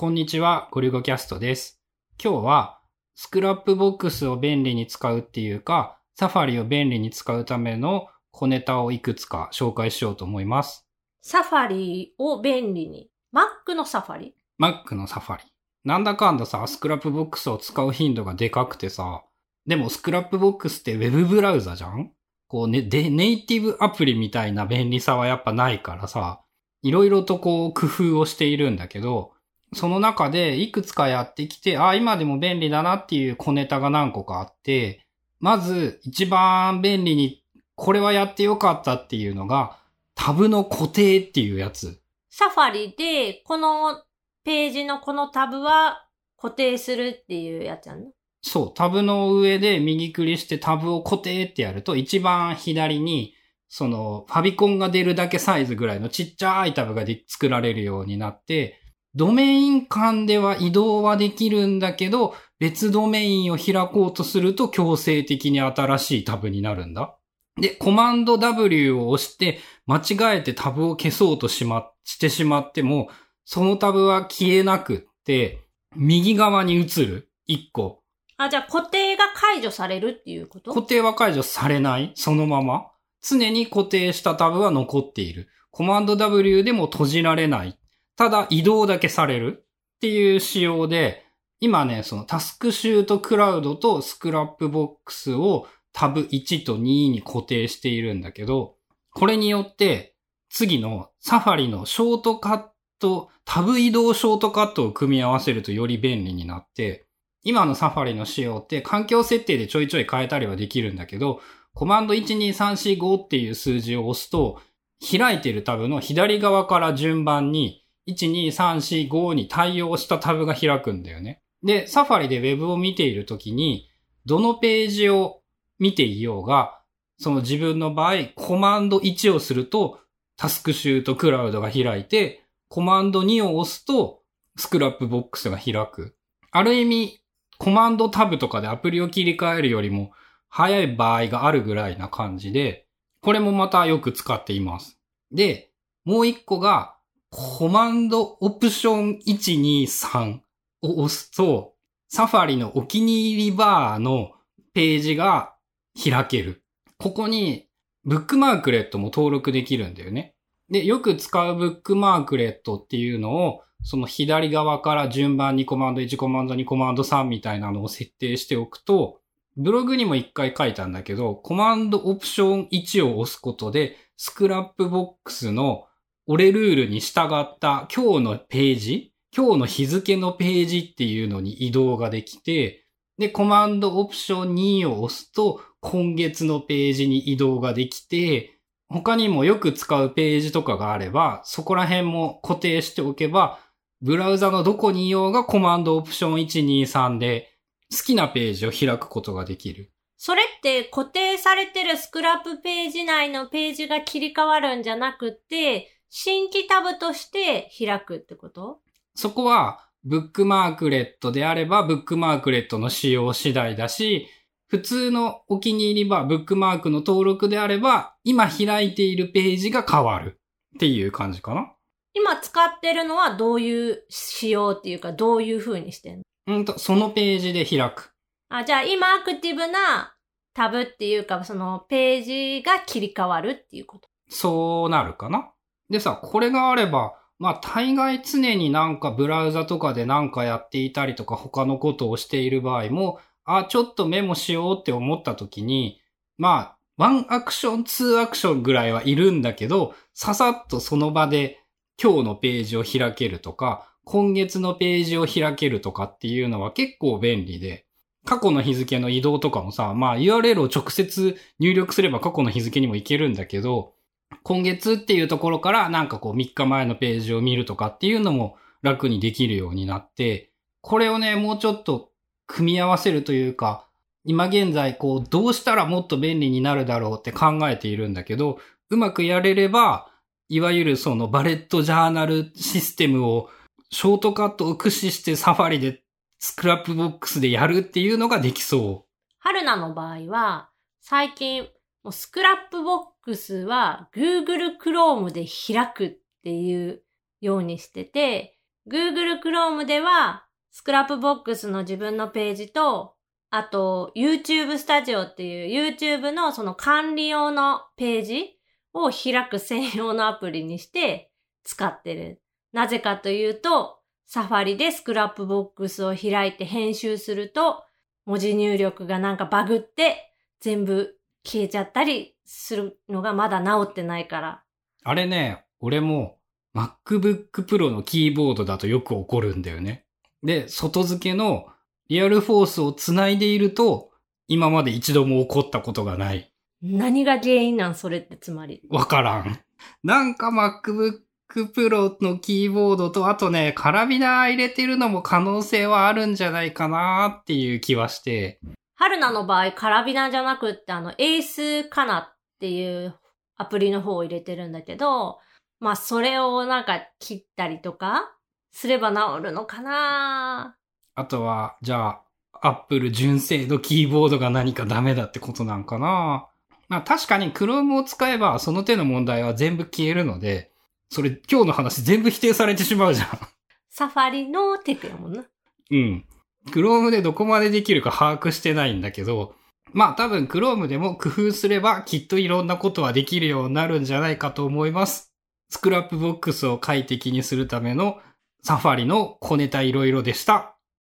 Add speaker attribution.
Speaker 1: こんにちは、ごりゅごcastです。今日は、 Scrapbox を便利に使うっていうか、 Safari を便利に使うための小ネタをいくつか紹介しようと思います。
Speaker 2: Safari を便利に。Mac の Safari
Speaker 1: ？Mac のサファリ。なんだかんださ、 Scrapbox を使う頻度がでかくてさ、でもスクラップボックスって Web ブラウザじゃん？こうね、で、ネイティブアプリみたいな便利さはやっぱないからさ、いろいろとこう工夫をしているんだけど、その中でいくつかやってきて、あ、今でも便利だなっていう小ネタが何個かあって、まず一番便利にこれはやってよかったっていうのが、タブの固定っていうやつ。
Speaker 2: サファリで、このページのこのタブは固定するっていうやつやんな。
Speaker 1: そう、タブの上で右クリしてタブを固定ってやると一番左にそのファビコンが出るだけサイズぐらいのちっちゃいタブがで作られるようになって、ドメイン間では移動はできるんだけど、別ドメインを開こうとすると強制的に新しいタブになるんだ。で、コマンド W を押して間違えてタブを消そうとしま、してしまっても、そのタブは消えなくって、右側に移る。1個。
Speaker 2: あ、じゃあ固定が解除されるっていうこと？
Speaker 1: 固定は解除されないそのまま常に固定したタブは残っている。コマンド W でも閉じられない。ただ移動だけされるっていう仕様で、今ね、その TaskChute Cloud と Scrapbox をタブ1と2に固定しているんだけど、これによって次の Safari のショートカット、タブ移動ショートカットを組み合わせるとより便利になって、今のサファリの仕様って環境設定でちょいちょい変えたりはできるんだけど、コマンド12345っていう数字を押すと、開いてるタブの左側から順番に12345に対応したタブが開くんだよね。で、サファリで Web を見ているときに、どのページを見ていようが、その自分の場合、コマンド1をすると、タスクシュートクラウドが開いて、コマンド2を押すと、Scrapbox が開く。ある意味、コマンドタブとかでアプリを切り替えるよりも早い場合があるぐらいな感じで、これもまたよく使っています。で、もう一個が、コマンドオプション123を押すと、 Safari のお気に入りバーのページが開ける。ここにブックマークレットも登録できるんだよね。で、よく使うブックマークレットっていうのを、その左側から順番にコマンド1、コマンド2、コマンド3みたいなのを設定しておくと、ブログにも一回書いたんだけど、コマンドオプション1を押すことで、 Scrapbox の俺ルールに従った今日のページ、今日の日付のページっていうのに移動ができて、で、コマンドオプション2を押すと、今月のページに移動ができて、他にもよく使うページとかがあれば、そこら辺も固定しておけば、ブラウザのどこにいようがコマンドオプション123で好きなページを開くことができる。
Speaker 2: それって固定されてるスクラップページ内のページが切り替わるんじゃなくて、新規タブとして開くってこと？
Speaker 1: そこは、ブックマークレットであれば、ブックマークレットの使用次第だし、普通のお気に入りバー、ブックマークの登録であれば、今開いているページが変わるっていう感じかな。
Speaker 2: 今使ってるのはどういう仕様っていうか、どういう風にしてんの？
Speaker 1: うんと、そのページで開く。
Speaker 2: あ、じゃあ今アクティブなタブっていうか、そのページが切り替わるっていうこと？
Speaker 1: そうなるかな。でさ、これがあれば、まあ大概常になんかブラウザとかでなんかやっていたりとか他のことをしている場合も、あ、ちょっとメモしようって思った時に、まあ、ワンアクション、ツーアクションぐらいはいるんだけど、ささっとその場で今日のページを開けるとか、今月のページを開けるとかっていうのは結構便利で、過去の日付の移動とかもさ、まあ URL を直接入力すれば過去の日付にも行けるんだけど、今月っていうところからなんかこう3日前のページを見るとかっていうのも楽にできるようになって、これをね、もうちょっと組み合わせるというか、今現在こうどうしたらもっと便利になるだろうって考えているんだけど、うまくやれれば、いわゆるそのバレットジャーナルシステムをショートカットを駆使して Safari で Scrapbox でやるっていうのができそう。
Speaker 2: 春菜の場合は、最近、もう Scrapbox は Google Chrome で開くっていうようにしてて、Google Chrome では、 Scrapbox の自分のページと、あと、YouTube Studio っていう YouTube のその管理用のページを開く専用のアプリにして使ってる。なぜかというと、 Safari で Scrapbox を開いて編集すると、文字入力がなんかバグって全部消えちゃったりするのがまだ治ってないから。
Speaker 1: あれね、俺も MacBook Pro のキーボードだとよく起こるんだよね。で、外付けのリアルフォースをつないでいると、今まで一度も起こったことがない。
Speaker 2: 何が原因なんそれってつまり。
Speaker 1: わからん。なんか MacBook Pro のキーボードと、あとね、カラビナ入れてるのも可能性はあるんじゃないかなっていう気はして。
Speaker 2: 春菜の場合、カラビナじゃなくって、あの、エースカナっていうアプリの方を入れてるんだけど、まあ、それをなんか切ったりとかすれば治るのかな
Speaker 1: あとは、じゃあ、Apple 純正のキーボードが何かダメだってことなんかなまあ確かに Chrome を使えばその手の問題は全部消えるので、それ今日の話全部否定されてしまうじゃん。
Speaker 2: サファリのテクやもんな。
Speaker 1: うん。Chrome でどこまでできるか把握してないんだけど、まあ多分 Chrome でも工夫すればきっといろんなことはできるようになるんじゃないかと思います。スクラップボックスを快適にするためのサファリの小ネタいろいろでした。